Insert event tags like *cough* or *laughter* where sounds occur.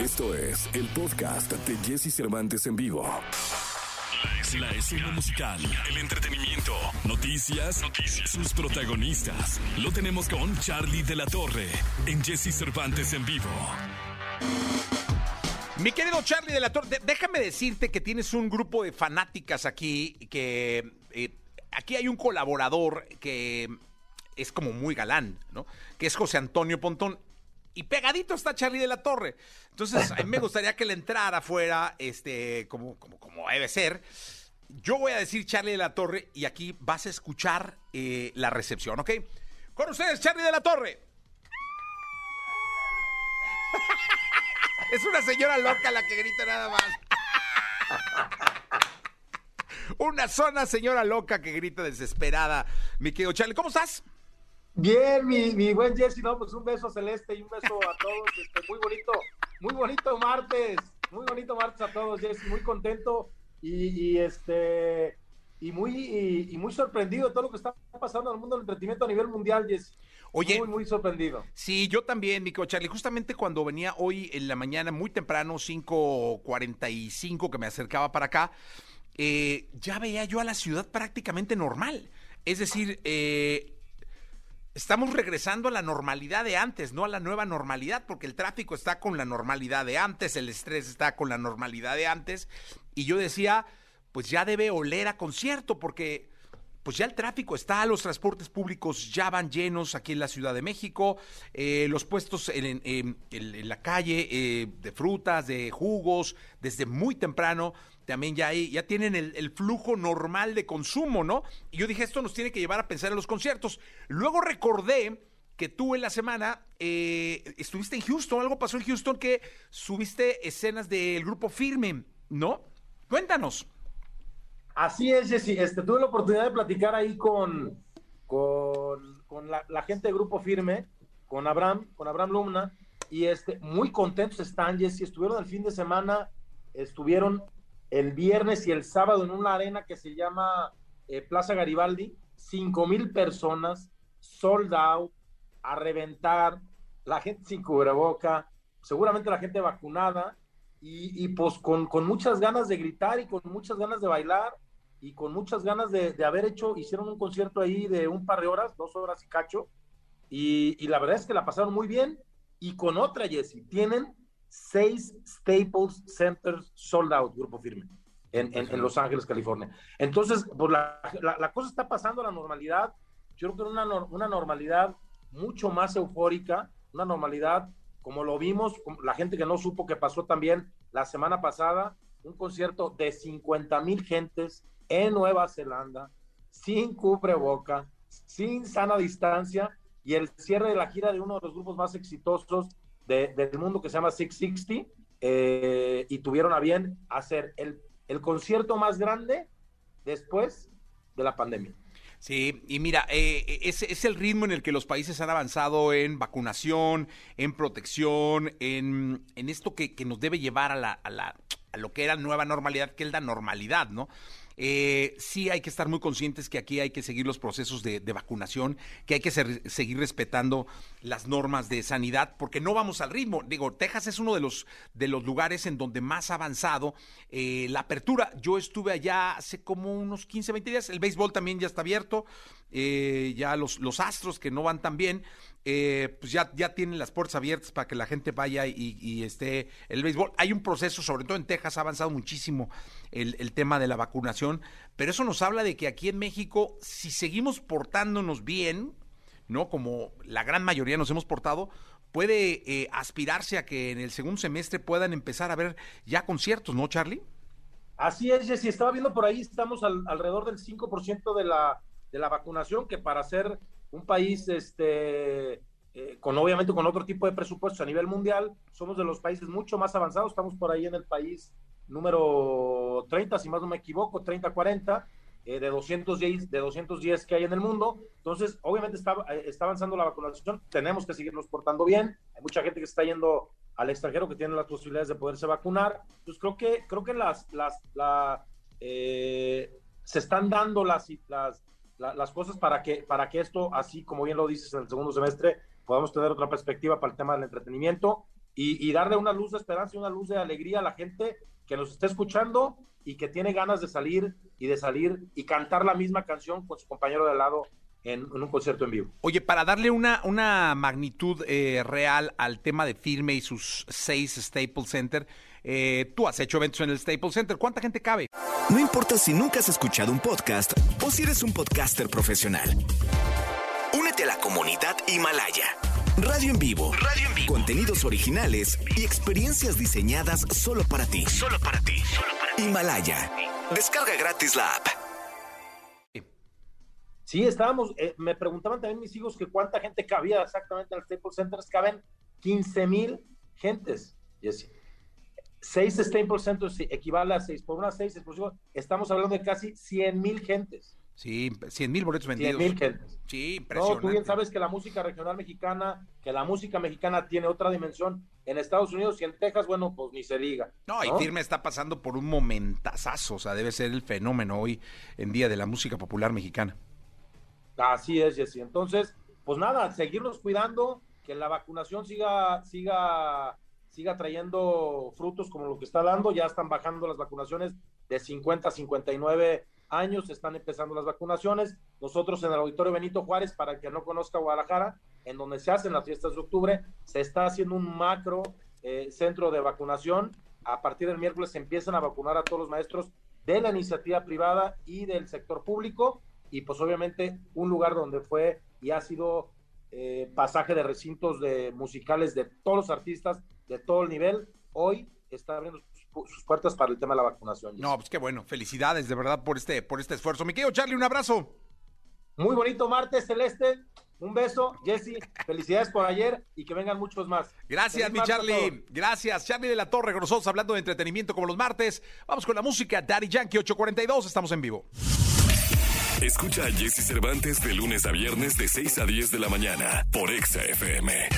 Esto es el podcast de Jesse Cervantes en vivo. La escena, musical, el entretenimiento, noticias, noticias, sus protagonistas. Lo tenemos con Charlie de la Torre en Jesse Cervantes en vivo. Mi querido Charlie de la Torre, déjame decirte que tienes un grupo de fanáticas aquí, que eh, aquí hay un colaborador que es como muy galán, ¿no? Que es José Antonio Pontón. Y pegadito está Charlie de la Torre. Entonces, a mí me gustaría que le entrara fuera, este, como, como, como debe ser. Yo voy a decir Charlie de la Torre y aquí vas a escuchar eh, la recepción, ¿ok? Con ustedes, Charlie de la Torre. *laughs* es una señora loca la que grita nada más. *laughs* una zona señora loca que grita desesperada. Mi querido Charlie, ¿cómo estás? Bien, mi, mi buen Jesse, no, pues un beso celeste y un beso a todos. Este, muy bonito, muy bonito martes, muy bonito martes a todos, Jesse, muy contento y, este y muy y, muy sorprendido de todo lo que está pasando en el mundo del entretenimiento a nivel mundial, Jesse. Oye, muy, muy sorprendido. Sí, yo también, Mico Charlie. Justamente cuando venía hoy en la mañana, muy temprano, 5.45, que me acercaba para acá, eh, ya veía yo a la ciudad prácticamente normal. Es decir, eh, estamos regresando a la normalidad de antes, no a la nueva normalidad, porque el tráfico está con la normalidad de antes, el estrés está con la normalidad de antes, y yo decía, pues ya debe oler a concierto, porque pues ya el tráfico está, los transportes públicos ya van llenos aquí en la Ciudad de México, eh, los puestos en, la calle eh, de frutas, de jugos, desde muy temprano, también ya, hay, ya tienen el, flujo normal de consumo, ¿no? Y yo dije, esto nos tiene que llevar a pensar en los conciertos. Luego recordé que tú en la semana eh, estuviste en Houston, algo pasó en Houston que subiste escenas del grupo Firme, ¿no? Cuéntanos. Así es, Jessy. Este, tuve la oportunidad de platicar ahí con, la, gente del Grupo Firme, con Abraham, con Abraham Lumna, y este, muy contentos están, Jessy. Estuvieron el fin de semana, estuvieron el viernes y el sábado en una arena que se llama eh, Plaza Garibaldi, cinco mil personas, sold out, a reventar, la gente sin cubreboca, seguramente la gente vacunada, y, pues con, con, muchas ganas de gritar y con muchas ganas de bailar y con muchas ganas de, haber hecho, hicieron un concierto ahí de un par de horas, dos horas y cacho, y, la verdad es que la pasaron muy bien, y con otra, Jesse, tienen seis Staples Centers sold out, grupo firme, en, en, Los Ángeles, California. Entonces, pues la, la, cosa está pasando a la normalidad, yo creo que una, una normalidad mucho más eufórica, una normalidad como lo vimos, la gente que no supo que pasó también la semana pasada, un concierto de 50 mil gentes en Nueva Zelanda, sin cubreboca, sin sana distancia, y el cierre de la gira de uno de los grupos más exitosos del mundo que se llama 660, eh, y tuvieron a bien hacer el, el concierto más grande después de la pandemia. Sí, y mira, eh, es, es, el ritmo en el que los países han avanzado en vacunación, en protección, en, en esto que, que, nos debe llevar a, la, a, la, a lo que era nueva normalidad, que es la normalidad, ¿no? Eh, sí hay que estar muy conscientes que aquí hay que seguir los procesos de, vacunación, que hay que seguir respetando las normas de sanidad, porque no vamos al ritmo. Digo, Texas es uno de los, de los lugares en donde más ha avanzado eh, la apertura. Yo estuve allá hace como unos 15, 20 días. El béisbol también ya está abierto. Eh, ya los, los astros que no van tan bien. Eh, pues ya, ya tienen las puertas abiertas para que la gente vaya y, esté el béisbol. Hay un proceso, sobre todo en Texas, ha avanzado muchísimo el, tema de la vacunación, pero eso nos habla de que aquí en México, si seguimos portándonos bien, ¿no? Como la gran mayoría nos hemos portado, puede eh, aspirarse a que en el segundo semestre puedan empezar a ver ya conciertos, ¿no, Charlie? Así es, Jessy. Estaba viendo por ahí, estamos alrededor del 5% de la, de la vacunación, que para ser un país este, eh, con obviamente con otro tipo de presupuestos a nivel mundial, somos de los países mucho más avanzados, estamos por ahí en el país número 30, si más no me equivoco, 30, 40, eh, de, 210, de 210 que hay en el mundo. Entonces, obviamente está, eh, está avanzando la vacunación, tenemos que seguirnos portando bien, hay mucha gente que está yendo al extranjero que tiene las posibilidades de poderse vacunar. Entonces, creo que, creo que las, las, la, se están dando las, las cosas para que, para que esto, así como bien lo dices en el segundo semestre, podamos tener otra perspectiva para el tema del entretenimiento. y, darle una luz de esperanza y una luz de alegría a la gente que nos está escuchando y que tiene ganas de salir y de salir y cantar la misma canción con su compañero de al lado en, un concierto en vivo. Oye, para darle una, una magnitud eh, real al tema de Firme y sus seis Staples Center, eh, tú has hecho eventos en el Staples Center. ¿Cuánta gente cabe? No importa si nunca has escuchado un podcast o si eres un podcaster profesional. Únete a la comunidad Himalaya. Radio en vivo. Radio en vivo. Contenidos originales y experiencias diseñadas solo para ti. Solo para ti. Solo para ti. Himalaya. Descarga gratis la app. Sí, estábamos, eh, me preguntaban también mis hijos que cuánta gente cabía exactamente al Staples Center. Caben 15 mil gentes, Jesse. Seis Staples Centers equivale a seis por una seis. Estamos hablando de casi 100 mil gentes. Sí, 100 mil boletos vendidos. 100 mil gentes. Sí, impresionante. No, tú bien sabes que la música regional mexicana, que la música mexicana tiene otra dimensión en Estados Unidos y en Texas, bueno, pues ni se diga. No, y Firme está pasando por un momentazazo, o sea, debe ser el fenómeno hoy en día de la música popular mexicana. Así es, Jessy. Entonces, pues nada, seguirnos cuidando, que la vacunación siga, siga, siga trayendo frutos como lo que está dando. Ya están bajando las vacunaciones de 50 a 59 años, están empezando las vacunaciones. Nosotros en el Auditorio Benito Juárez, para el que no conozca Guadalajara, en donde se hacen las fiestas de octubre, se está haciendo un macro eh, centro de vacunación. A partir del miércoles se empiezan a vacunar a todos los maestros de la iniciativa privada y del sector público y pues obviamente un lugar donde fue y ha sido eh, pasaje de recintos de musicales de todos los artistas de todo el nivel, hoy está abriendo sus, puertas para el tema de la vacunación. No, pues qué bueno, felicidades de verdad por este, por este esfuerzo. Mi querido Charlie, un abrazo. Muy bonito martes, Celeste. Un beso, Jesse. Felicidades por ayer y que vengan muchos más. Gracias, mi Charlie. Gracias. Charlie de la Torre, con nosotros hablando de entretenimiento como los martes. Vamos con la música. Daddy Yankee 842. Estamos en vivo. Escucha a Jesse Cervantes de lunes a viernes de 6 a 10 de la mañana por Exa FM.